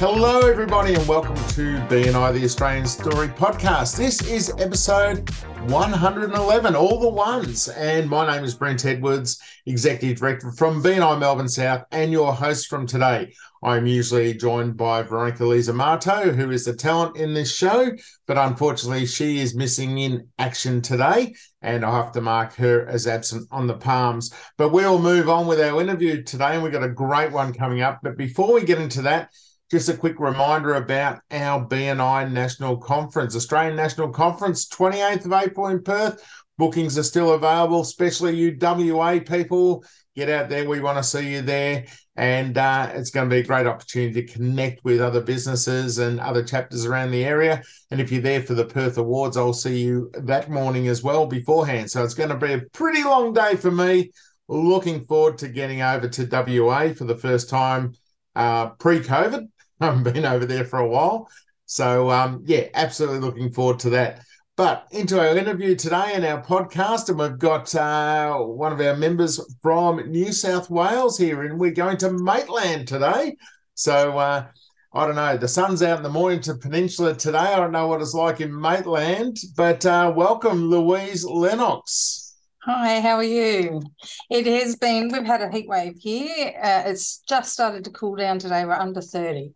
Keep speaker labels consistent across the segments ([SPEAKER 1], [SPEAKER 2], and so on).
[SPEAKER 1] Hello, everybody, and welcome to BNI, the Australian Story Podcast. This is episode 111, all the ones. And my name is Brent Edwards, Executive Director from BNI Melbourne South, and your host from today. I'm usually joined by Veronica Lisa Marto, who is the talent in this show, but unfortunately, she is missing in action today, and I have to mark her as absent on the palms. But we'll move on with our interview today, and we've got a great one coming up. But before we get into that, just a quick reminder about our BNI National Conference, Australian National Conference, 28th of April in Perth. Bookings are still available, especially you WA people. Get out there. We want to see you there. And uh, it's going to be a great opportunity to connect with other businesses and other chapters around the area. And if you're there for the Perth Awards, I'll see you that morning as well beforehand. So it's going to be a pretty long day for me. Looking forward to getting over to WA for the first time uh, pre COVID I haven't been over there for a while. So, um, yeah, absolutely looking forward to that. But into our interview today and our podcast, and we've got uh, one of our members from New South Wales here, and we're going to Maitland today. So, uh, I don't know, the sun's out in the Mornington Peninsula today. I don't know what it's like in Maitland, but uh, welcome, Louise Lennox.
[SPEAKER 2] Hi, how are you? It has been, we've had a heat wave here. Uh, it's just started to cool down today. We're under 30.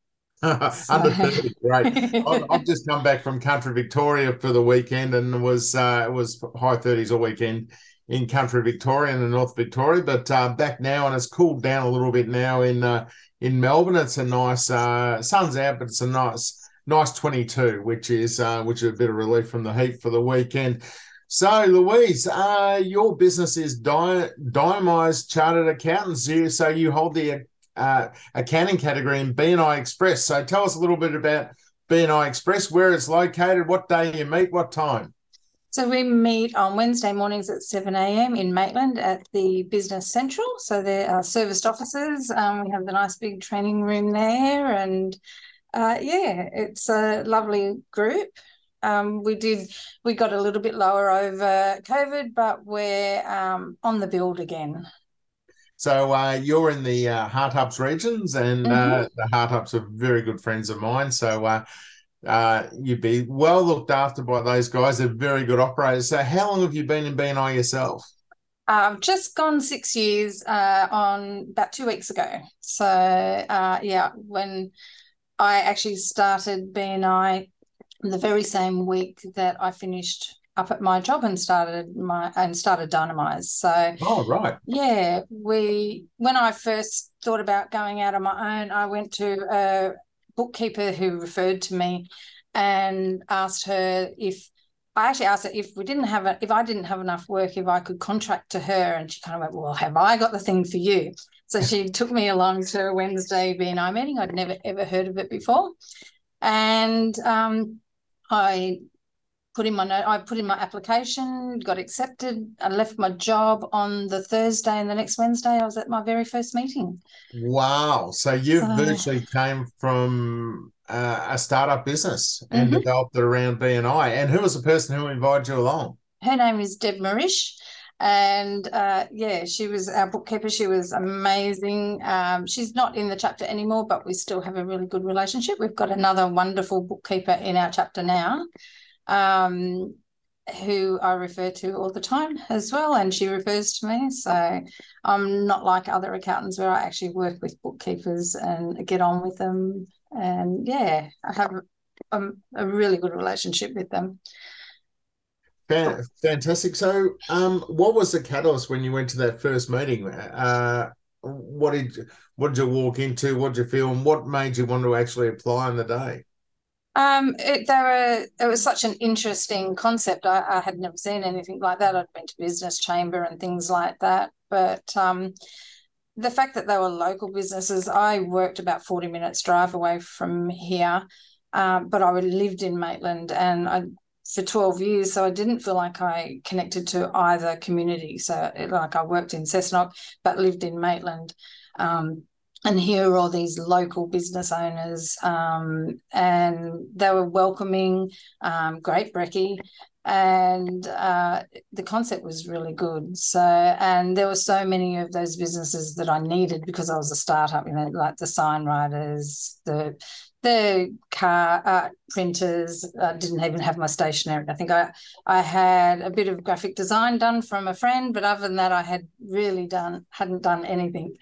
[SPEAKER 1] under 30, great. I've, I've, just come back from country Victoria for the weekend and was uh, it was high 30s all weekend in country Victoria and North Victoria, but uh, back now and it's cooled down a little bit now in uh, in Melbourne. It's a nice uh, sun's out, but it's a nice nice 22, which is uh, which is a bit of relief from the heat for the weekend. So, Louise, uh, your business is Di- Chartered Accountants. So, you hold the uh, accounting category in BNI Express. So, tell us a little bit about BNI Express, where it's located, what day you meet, what time.
[SPEAKER 2] So, we meet on Wednesday mornings at 7 a.m. in Maitland at the Business Central. So, there are serviced offices. Um, we have the nice big training room there. And uh, yeah, it's a lovely group. Um, we did we got a little bit lower over COVID, but we're um, on the build again.
[SPEAKER 1] So uh, you're in the uh, Heart Hubs regions, and uh, mm-hmm. uh, the Heart Hubs are very good friends of mine. So uh, uh, you'd be well looked after by those guys. They're very good operators. So how long have you been in BNI yourself?
[SPEAKER 2] I've just gone six years on about two weeks ago. So yeah, when I actually started BNI the very same week that I finished up at my job and started my and started Dynamize. So
[SPEAKER 1] oh right,
[SPEAKER 2] yeah, we when I first thought about going out on my own, I went to a bookkeeper who referred to me and asked her if I actually asked her if we didn't have a, if I didn't have enough work, if I could contract to her, and she kind of went, "Well, have I got the thing for you?" So she took me along to a Wednesday BNI meeting. I'd never ever heard of it before, and um, I put in my note, I put in my application, got accepted. I left my job on the Thursday, and the next Wednesday I was at my very first meeting.
[SPEAKER 1] Wow! So you so, virtually came from uh, a startup business and mm-hmm. developed it around BNI. And who was the person who invited you along?
[SPEAKER 2] Her name is Deb Marish. And uh, yeah, she was our bookkeeper. She was amazing. Um, she's not in the chapter anymore, but we still have a really good relationship. We've got another wonderful bookkeeper in our chapter now, um, who I refer to all the time as well, and she refers to me. So I'm not like other accountants where I actually work with bookkeepers and get on with them. And yeah, I have a, a really good relationship with them.
[SPEAKER 1] Fantastic. So, um, what was the catalyst when you went to that first meeting? Uh, what did what did you walk into? What did you feel, and what made you want to actually apply on the day?
[SPEAKER 2] Um, it, there were it was such an interesting concept. I, I, had never seen anything like that. I'd been to business chamber and things like that, but um, the fact that they were local businesses, I worked about forty minutes drive away from here, uh, but I lived in Maitland, and I for 12 years. So I didn't feel like I connected to either community. So, it, like, I worked in Cessnock, but lived in Maitland. Um, and here are all these local business owners, um, and they were welcoming, um, great brekkie, and uh, the concept was really good. So, and there were so many of those businesses that I needed because I was a startup, you know, like the sign writers, the the car uh, printers I didn't even have my stationery. I think I I had a bit of graphic design done from a friend, but other than that, I had really done hadn't done anything.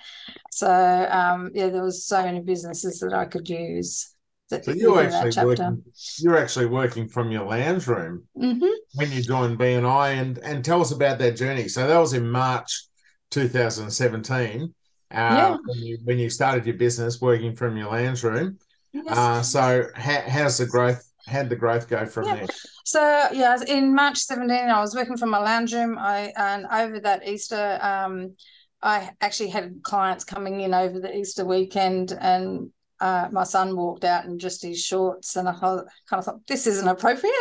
[SPEAKER 2] So um, yeah, there was so many businesses that I could use.
[SPEAKER 1] That, so you're actually working. You're actually working from your lounge room
[SPEAKER 2] mm-hmm.
[SPEAKER 1] when you joined BNI, and and tell us about that journey. So that was in March 2017. Uh, yeah. when you when you started your business working from your lounge room. Yes. Uh, so how, how's the growth? How'd the growth go from yeah. there?
[SPEAKER 2] So yeah, in March 17, I was working from my lounge room. I and over that Easter, um, I actually had clients coming in over the Easter weekend, and uh, my son walked out in just his shorts, and I kind of thought this isn't appropriate.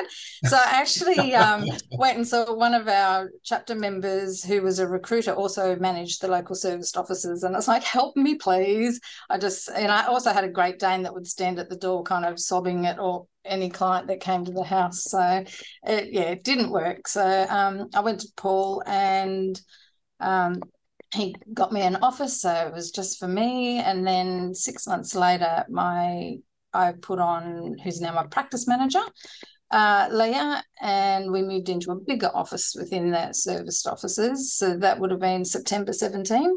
[SPEAKER 2] So I actually um, went and saw one of our chapter members, who was a recruiter, also managed the local serviced offices, and I was like, "Help me, please!" I just and I also had a Great Dane that would stand at the door, kind of sobbing at all any client that came to the house. So it, yeah, it didn't work. So um, I went to Paul and um, he got me an office, so it was just for me. And then six months later, my I put on who's now my practice manager, uh, Leah, and we moved into a bigger office within the serviced offices. So that would have been September 17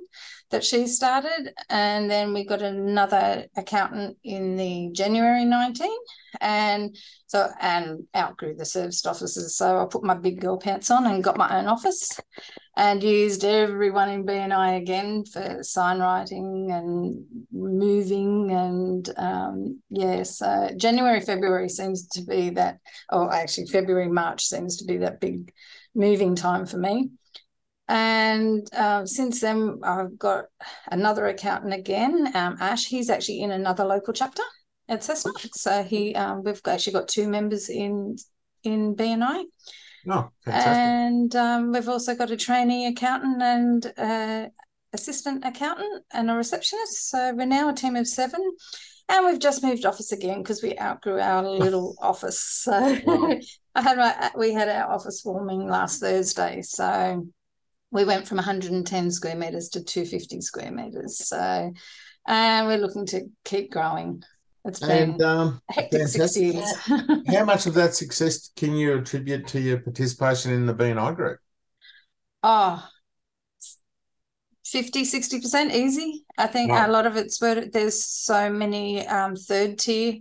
[SPEAKER 2] that she started. And then we got another accountant in the January 19. And so, and outgrew the serviced offices. So I put my big girl pants on and got my own office and used everyone in BNI again for sign writing and moving. And um, yeah, so January, February seems to be that, or actually February, March seems to be that big moving time for me. And uh, since then, I've got another accountant again, um, Ash. He's actually in another local chapter at Cessnock. So he, um, we've actually got two members in in BNI.
[SPEAKER 1] Oh,
[SPEAKER 2] fantastic! And um, we've also got a trainee accountant and uh, assistant accountant and a receptionist. So we're now a team of seven. And we've just moved office again because we outgrew our little office. So I had my we had our office warming last Thursday. So we went from 110 square meters to 250 square meters. So, and we're looking to keep growing. It's been and, um, hectic six years.
[SPEAKER 1] How much of that success can you attribute to your participation in the BNI group?
[SPEAKER 2] Oh, 50, 60% easy. I think wow. a lot of it's where there's so many um, third tier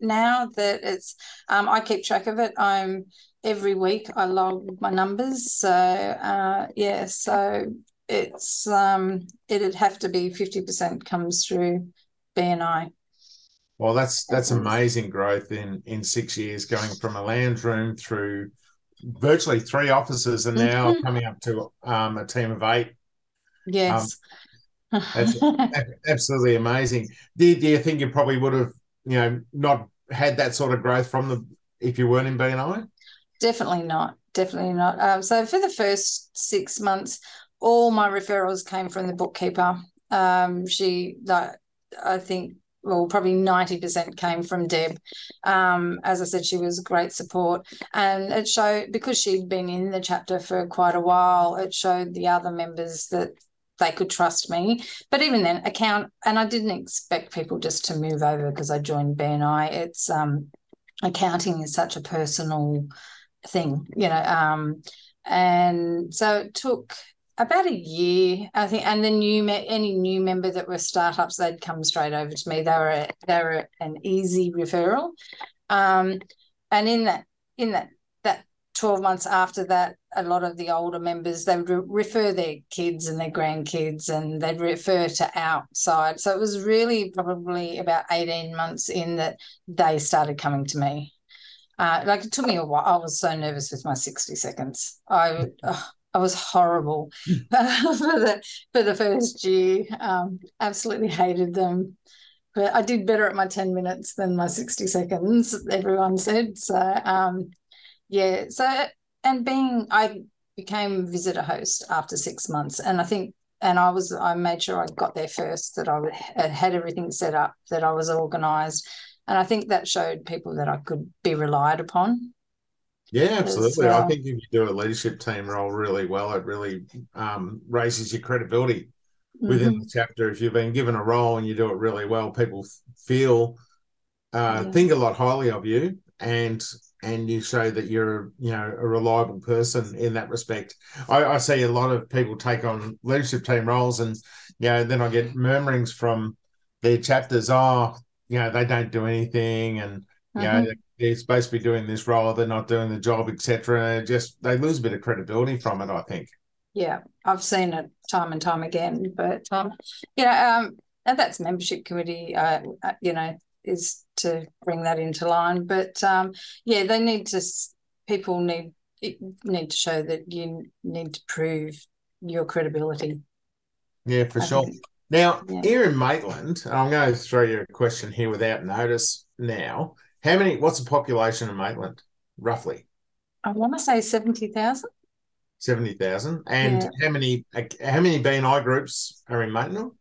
[SPEAKER 2] now that it's, um, I keep track of it. I'm every week I log my numbers. So uh, yeah, so it's um, it'd have to be fifty percent comes through BNI.
[SPEAKER 1] Well, that's that's amazing growth in in six years, going from a lounge room through virtually three offices, and now mm-hmm. coming up to um, a team of eight.
[SPEAKER 2] Yes.
[SPEAKER 1] Um, that's absolutely amazing. Do, do you think you probably would have, you know, not had that sort of growth from the if you weren't in BNI?
[SPEAKER 2] Definitely not. Definitely not. Um, so for the first six months, all my referrals came from the bookkeeper. Um, she, that I think, well, probably ninety percent came from Deb. Um, as I said, she was great support, and it showed because she'd been in the chapter for quite a while. It showed the other members that they could trust me. But even then, account, and I didn't expect people just to move over because I joined BNI. It's um, accounting is such a personal thing, you know. Um, and so it took about a year, I think. And the new any new member that were startups, they'd come straight over to me. They were a, they were an easy referral. Um, and in that in that that twelve months after that, a lot of the older members they would re- refer their kids and their grandkids, and they'd refer to outside. So it was really probably about eighteen months in that they started coming to me. Uh, like it took me a while. I was so nervous with my 60 seconds. I oh, I was horrible for the for the first year. Um, absolutely hated them. But I did better at my 10 minutes than my 60 seconds, everyone said. So um, yeah. So and being I became visitor host after six months, and I think and I was I made sure I got there first that I had everything set up that I was organised, and I think that showed people that I could be relied upon.
[SPEAKER 1] Yeah, absolutely. Well. I think if you do a leadership team role really well, it really um, raises your credibility within mm-hmm. the chapter. If you've been given a role and you do it really well, people feel uh, yeah. think a lot highly of you, and and you show that you're you know a reliable person in that respect. I, I see a lot of people take on leadership team roles, and you know then I get murmurings from their chapters. Oh, you know they don't do anything, and you mm-hmm. know they're supposed to be doing this role, they're not doing the job, etc. Just they lose a bit of credibility from it. I think.
[SPEAKER 2] Yeah, I've seen it time and time again, but um, you know, um, and that's membership committee. Uh, uh you know, is to bring that into line. But um, yeah, they need to. People need need to show that you need to prove your credibility.
[SPEAKER 1] Yeah, for I sure. Think, now, yeah. here in Maitland, I'm going to throw you a question here without notice. Now, how many? What's the population of Maitland, roughly?
[SPEAKER 2] I want to say seventy thousand.
[SPEAKER 1] Seventy thousand, and yeah. how many? How many BNI groups are in Maitland?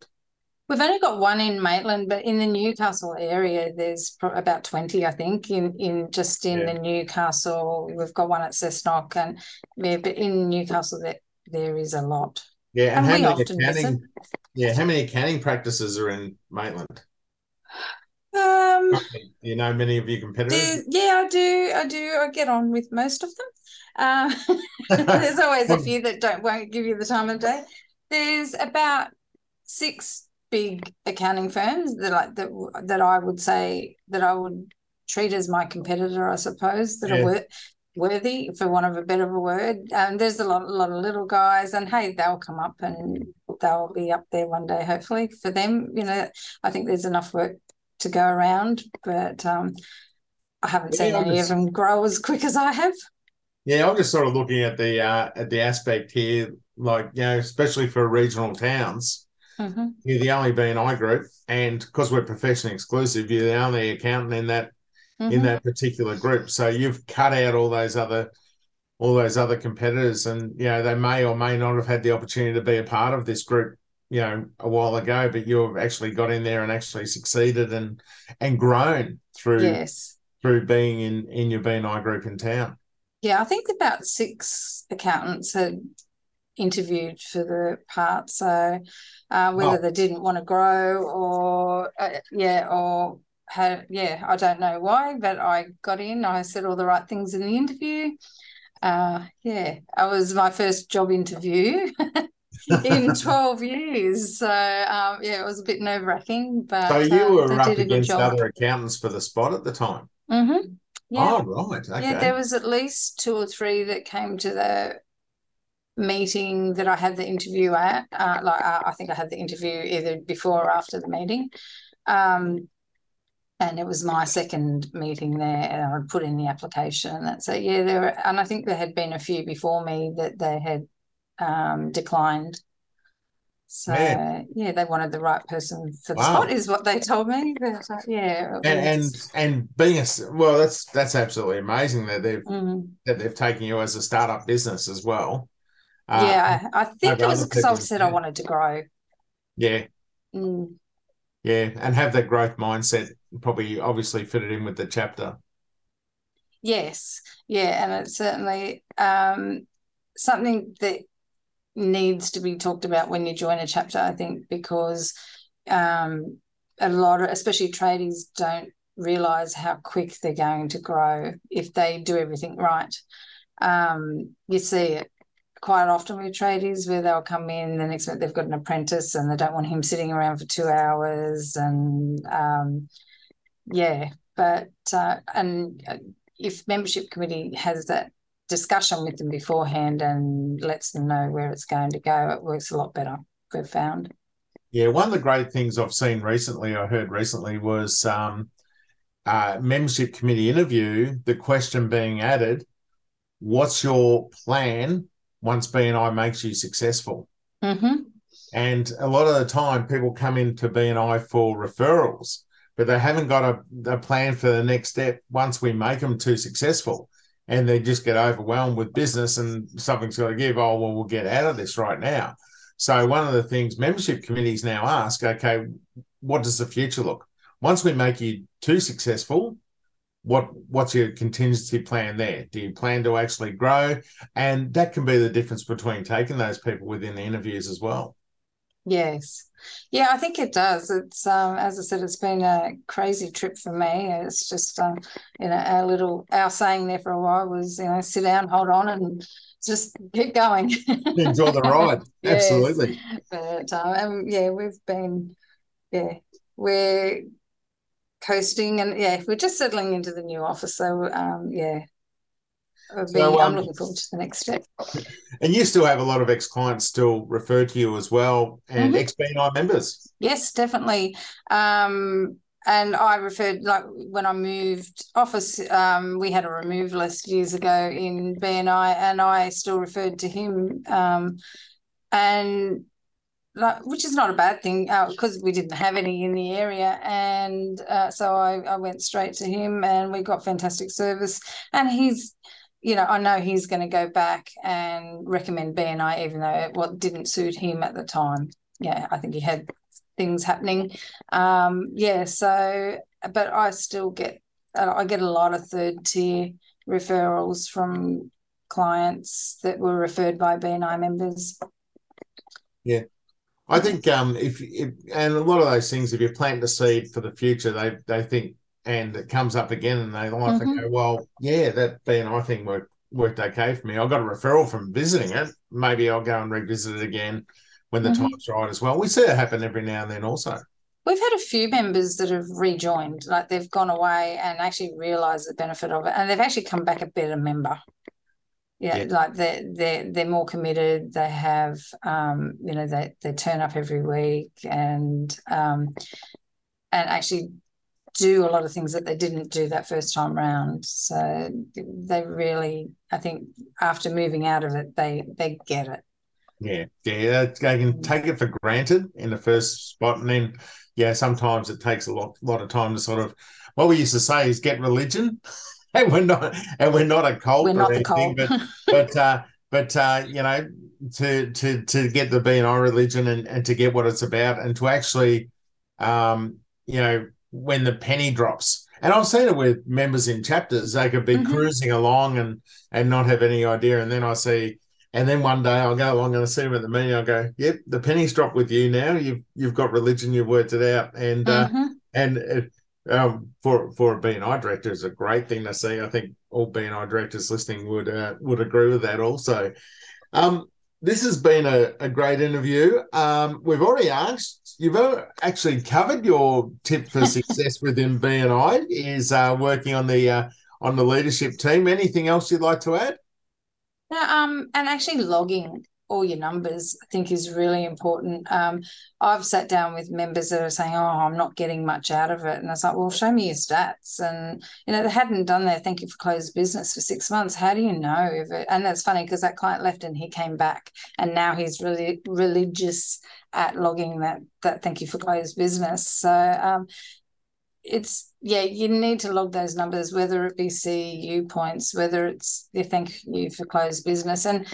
[SPEAKER 2] We've only got one in Maitland, but in the Newcastle area, there's about twenty, I think. In in just in yeah. the Newcastle, we've got one at Cessnock, and yeah, but in Newcastle, there there is a lot.
[SPEAKER 1] Yeah, and, and how many accounting? Yeah, how many accounting practices are in Maitland?
[SPEAKER 2] Um,
[SPEAKER 1] you know many of your competitors.
[SPEAKER 2] Do, yeah, I do. I do. I get on with most of them. Uh, there's always a few that don't won't give you the time of day. There's about six big accounting firms that I, that that I would say that I would treat as my competitor, I suppose, that yeah. are wor- worthy, for want of a better word. Um, there's a lot, a lot of little guys, and hey, they'll come up and they'll be up there one day, hopefully. For them, you know, I think there's enough work to go around, but um, I haven't yeah, seen any just, of them grow as quick as I have.
[SPEAKER 1] Yeah, I'm just sort of looking at the uh, at the aspect here, like you know, especially for regional towns
[SPEAKER 2] Mm-hmm.
[SPEAKER 1] You're the only BNI group, and because we're profession exclusive, you're the only accountant in that mm-hmm. in that particular group. So you've cut out all those other all those other competitors, and you know they may or may not have had the opportunity to be a part of this group, you know, a while ago. But you've actually got in there and actually succeeded and and grown through
[SPEAKER 2] yes
[SPEAKER 1] through being in in your BNI group in town.
[SPEAKER 2] Yeah, I think about six accountants had interviewed for the part. So uh, whether oh. they didn't want to grow or uh, yeah, or had yeah, I don't know why, but I got in. I said all the right things in the interview. Uh, yeah, I was my first job interview. in 12 years. So, um, yeah, it was a bit nerve wracking. But
[SPEAKER 1] so you um, were up against other accountants for the spot at the time?
[SPEAKER 2] Mm-hmm.
[SPEAKER 1] Yeah. Oh, right. Okay.
[SPEAKER 2] Yeah, there was at least two or three that came to the meeting that I had the interview at. Uh, like uh, I think I had the interview either before or after the meeting. Um, and it was my second meeting there, and I would put in the application. And so yeah, there were, and I think there had been a few before me that they had um, declined. So Man. yeah, they wanted the right person for the wow. spot, is what they told me. But, uh, yeah,
[SPEAKER 1] and, and and being a well, that's that's absolutely amazing that they've mm. that they've taken you as a startup business as well.
[SPEAKER 2] Uh, yeah, I think it was because I said I wanted to grow.
[SPEAKER 1] Yeah.
[SPEAKER 2] Mm.
[SPEAKER 1] Yeah, and have that growth mindset probably obviously fitted in with the chapter.
[SPEAKER 2] Yes, yeah, and it's certainly um, something that needs to be talked about when you join a chapter. I think because um, a lot of, especially tradies, don't realize how quick they're going to grow if they do everything right. Um, you see it quite often with tradies where they'll come in the next minute they've got an apprentice and they don't want him sitting around for two hours and um, yeah but uh, and uh, if membership committee has that discussion with them beforehand and lets them know where it's going to go it works a lot better we've found
[SPEAKER 1] yeah one of the great things i've seen recently i heard recently was um, uh, membership committee interview the question being added what's your plan once BNI makes you successful.
[SPEAKER 2] Mm-hmm.
[SPEAKER 1] And a lot of the time, people come into BNI for referrals, but they haven't got a, a, plan for the next step once we make them too successful. And they just get overwhelmed with business and something's got to give. Oh, well, we'll get out of this right now. So one of the things membership committees now ask, okay, what does the future look? Once we make you too successful, what what's your contingency plan there? Do you plan to actually grow? And that can be the difference between taking those people within the interviews as well.
[SPEAKER 2] Yes. Yeah, I think it does. It's um, as I said, it's been a crazy trip for me. It's just um, you know, our little our saying there for a while was, you know, sit down, hold on and just keep going.
[SPEAKER 1] Enjoy the ride. yes. Absolutely.
[SPEAKER 2] But um, yeah, we've been yeah, we're coasting and yeah, we're just settling into the new office. So um, yeah, so, um, I'm looking forward to the next step.
[SPEAKER 1] And you still have a lot of ex clients still refer to you as well, and mm-hmm. ex BNI members.
[SPEAKER 2] Yes, definitely. Um, and I referred like when I moved office, um, we had a remove list years ago in BNI, and I still referred to him. Um, and like, which is not a bad thing because uh, we didn't have any in the area. And uh, so I, I went straight to him and we got fantastic service. And he's, you know, I know he's going to go back and recommend BNI, even though it what didn't suit him at the time. Yeah, I think he had things happening. Um, yeah, so, but I still get, uh, I get a lot of third tier referrals from clients that were referred by BNI members.
[SPEAKER 1] Yeah, I think um, if, if and a lot of those things, if you plant the seed for the future, they they think and it comes up again, and they like mm-hmm. go, well, yeah, that BNI thing worked worked okay for me. I got a referral from visiting it. Maybe I'll go and revisit it again when the mm-hmm. time's right as well. We see it happen every now and then, also.
[SPEAKER 2] We've had a few members that have rejoined, like they've gone away and actually realised the benefit of it, and they've actually come back a better member yeah, yeah, like they're they're they're more committed. They have um, you know, they they turn up every week and um and actually do a lot of things that they didn't do that first time round. So they really, I think, after moving out of it, they they get it.
[SPEAKER 1] Yeah, yeah, they can take it for granted in the first spot, and then yeah, sometimes it takes a lot lot of time to sort of. What we used to say is get religion. and we're not and we're not a cult we're or anything, but but uh, but uh, you know to to to get the BNI religion and, and to get what it's about and to actually um, you know when the penny drops. And I've seen it with members in chapters. They could be mm-hmm. cruising along and and not have any idea. And then I see, and then one day I'll go along and I see them at the meeting. I'll go, "Yep, the penny's dropped with you now. You've you've got religion. You've worked it out." And uh, mm-hmm. uh, and it, um, for for a BNI director is a great thing to see. I think all BNI directors listening would uh, would agree with that. Also, um, this has been a, a great interview. Um, we've already asked you've actually covered your tip for success within BNI is uh, working on the uh, on the leadership team. Anything else you'd like to add?
[SPEAKER 2] um, and actually logging all your numbers, I think is really important. Um, I've sat down with members that are saying, "Oh, I'm not getting much out of it," and I was like, "Well, show me your stats." And you know, they hadn't done their thank you for closed business for six months. How do you know if it? And that's funny because that client left and he came back, and now he's really religious at logging that that thank you for closed business. So um, it's yeah, you need to log those numbers, whether it be CEU points, whether it's the thank you for closed business, and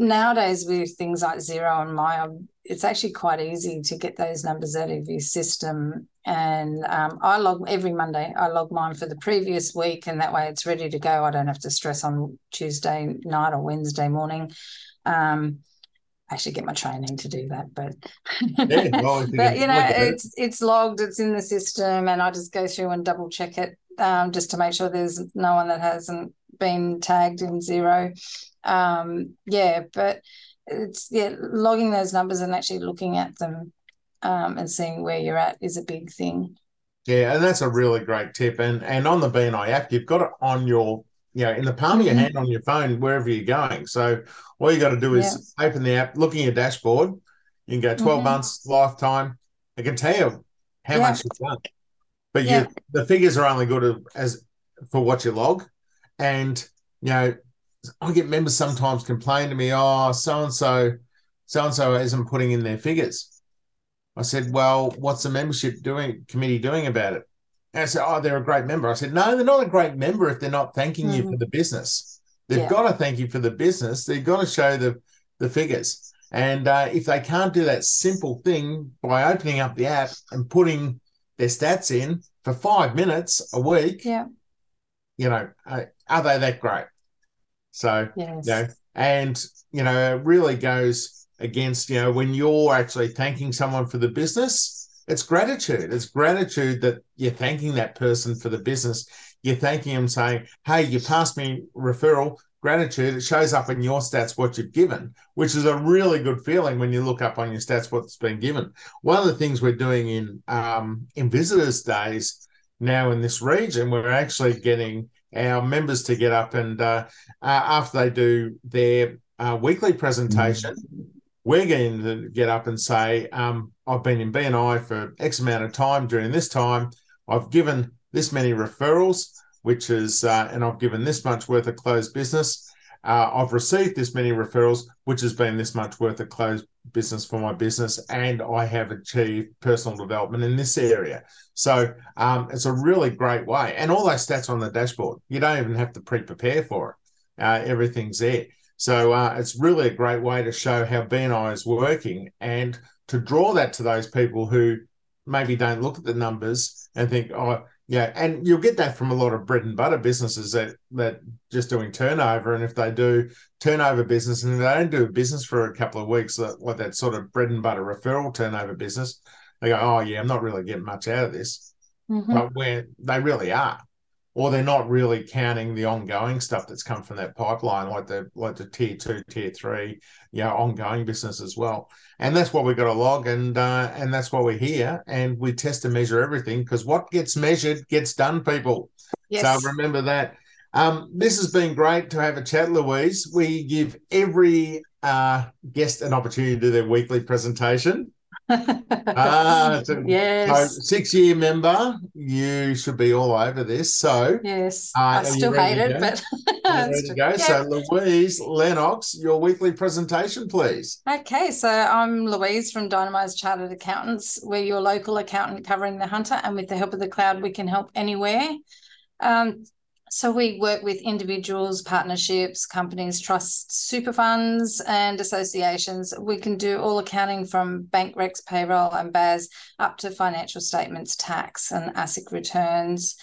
[SPEAKER 2] nowadays with things like Xero and Maya, it's actually quite easy to get those numbers out of your system. And um, I log every Monday, I log mine for the previous week, and that way it's ready to go. I don't have to stress on Tuesday night or Wednesday morning. Um, I should get my training to do that, but yeah, well, but you know, it's it's logged, it's in the system, and I just go through and double check it um, just to make sure there's no one that hasn't been tagged in Xero. um, yeah, but it's yeah, logging those numbers and actually looking at them um, and seeing where you're at is a big thing.
[SPEAKER 1] Yeah, and that's a really great tip. And and on the BNI app, you've got it on your you know in the palm of your mm-hmm. hand on your phone wherever you're going. So all you got to do is yeah. open the app, look at your dashboard. You can go 12 mm-hmm. months, lifetime. It can tell you how yeah. much you've done. But yeah. you, the figures are only good as for what you log. And you know, I get members sometimes complain to me, oh, so and so, so and so isn't putting in their figures. I said, well, what's the membership doing committee doing about it? And I said, Oh, they're a great member. I said, No, they're not a great member if they're not thanking mm-hmm. you for the business. They've yeah. got to thank you for the business. They've got to show the, the figures. And uh, if they can't do that simple thing by opening up the app and putting their stats in for five minutes a week,
[SPEAKER 2] yeah.
[SPEAKER 1] You know, uh, are they that great? So, yes. you know, and, you know, it really goes against, you know, when you're actually thanking someone for the business, it's gratitude. It's gratitude that you're thanking that person for the business. You're thanking them saying, hey, you passed me referral gratitude, it shows up in your stats what you've given, which is a really good feeling when you look up on your stats what's been given. One of the things we're doing in um, in visitors days now in this region, we're actually getting our members to get up and uh, uh, after they do their uh, weekly presentation, mm-hmm. we're going to get up and say, um, "I've been in BNI for X amount of time. During this time, I've given this many referrals." which is, uh, and I've given this much worth of closed business. Uh, I've received this many referrals, which has been this much worth of closed business for my business, and I have achieved personal development in this area. So um, it's a really great way, and all those stats on the dashboard. You don't even have to pre-prepare for it. Uh, everything's there. So uh, it's really a great way to show how BNI is working and to draw that to those people who maybe don't look at the numbers and think, oh, yeah, and you'll get that from a lot of bread and butter businesses that that just doing turnover, and if they do turnover business and they don't do a business for a couple of weeks, like that sort of bread and butter referral turnover business, they go, "Oh yeah, I'm not really getting much out of this," mm-hmm. but where they really are, or they're not really counting the ongoing stuff that's come from that pipeline, like the like the tier two, tier three, you know, ongoing business as well. And that's what we've got to log and uh, and that's why we're here and we test and measure everything because what gets measured gets done people. Yes. so remember that. Um, this has been great to have a chat louise. We give every uh, guest an opportunity to do their weekly presentation
[SPEAKER 2] ah, yes.
[SPEAKER 1] So six year member, you should be all over this. So
[SPEAKER 2] yes, uh, I still hate it, but
[SPEAKER 1] ready to go. Yeah. So Louise Lennox, your weekly presentation, please.
[SPEAKER 2] Okay, so I'm Louise from Dynamize Chartered Accountants. We're your local accountant covering the Hunter, and with the help of the cloud, we can help anywhere. Um, so we work with individuals, partnerships, companies, trusts, super funds, and associations. We can do all accounting from bank recs, payroll, and BAS up to financial statements, tax, and ASIC returns.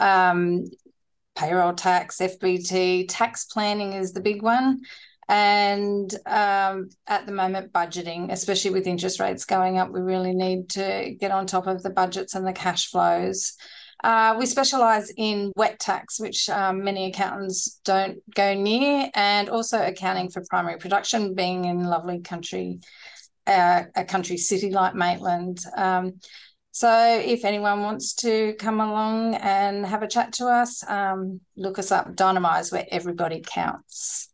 [SPEAKER 2] Um, payroll tax, FBT, tax planning is the big one. And um, at the moment, budgeting, especially with interest rates going up, we really need to get on top of the budgets and the cash flows. Uh, we specialise in WET tax, which um, many accountants don't go near, and also accounting for primary production, being in lovely country, uh, a country city like Maitland. Um, so if anyone wants to come along and have a chat to us, um, look us up, Dynamize, where everybody counts.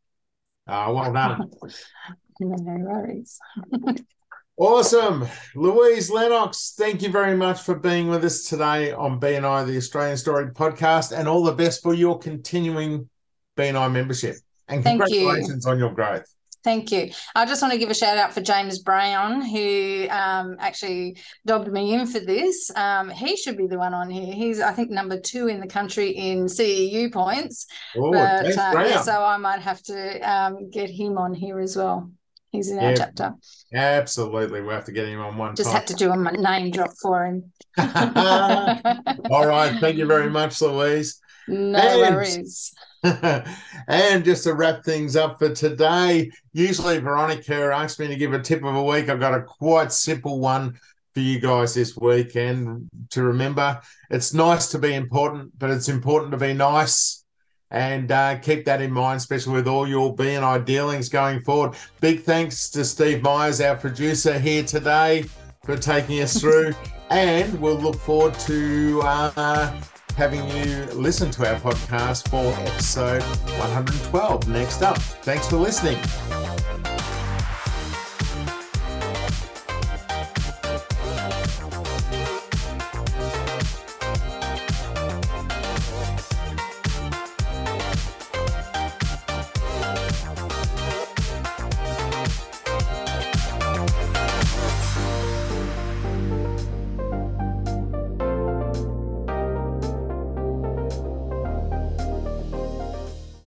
[SPEAKER 1] Uh, well done.
[SPEAKER 2] no worries.
[SPEAKER 1] Awesome. Louise Lennox, thank you very much for being with us today on BNI, the Australian Story podcast, and all the best for your continuing BNI membership. And congratulations on your growth.
[SPEAKER 2] Thank you. I just want to give a shout out for James Brown, who um, actually dobbed me in for this. Um, he should be the one on here. He's, I think, number two in the country in CEU points.
[SPEAKER 1] Oh, but, uh,
[SPEAKER 2] so I might have to um, get him on here as well. He's in our yeah, chapter.
[SPEAKER 1] Absolutely. We'll have to get him on one.
[SPEAKER 2] Just time. had to do a name drop for him.
[SPEAKER 1] All right. Thank you very much, Louise.
[SPEAKER 2] No and, worries.
[SPEAKER 1] and just to wrap things up for today, usually Veronica asks me to give a tip of a week. I've got a quite simple one for you guys this week. And to remember, it's nice to be important, but it's important to be nice and uh, keep that in mind, especially with all your BNI dealings going forward. Big thanks to Steve Myers, our producer here today, for taking us through, and we'll look forward to uh, having you listen to our podcast for episode 112 next up. Thanks for listening.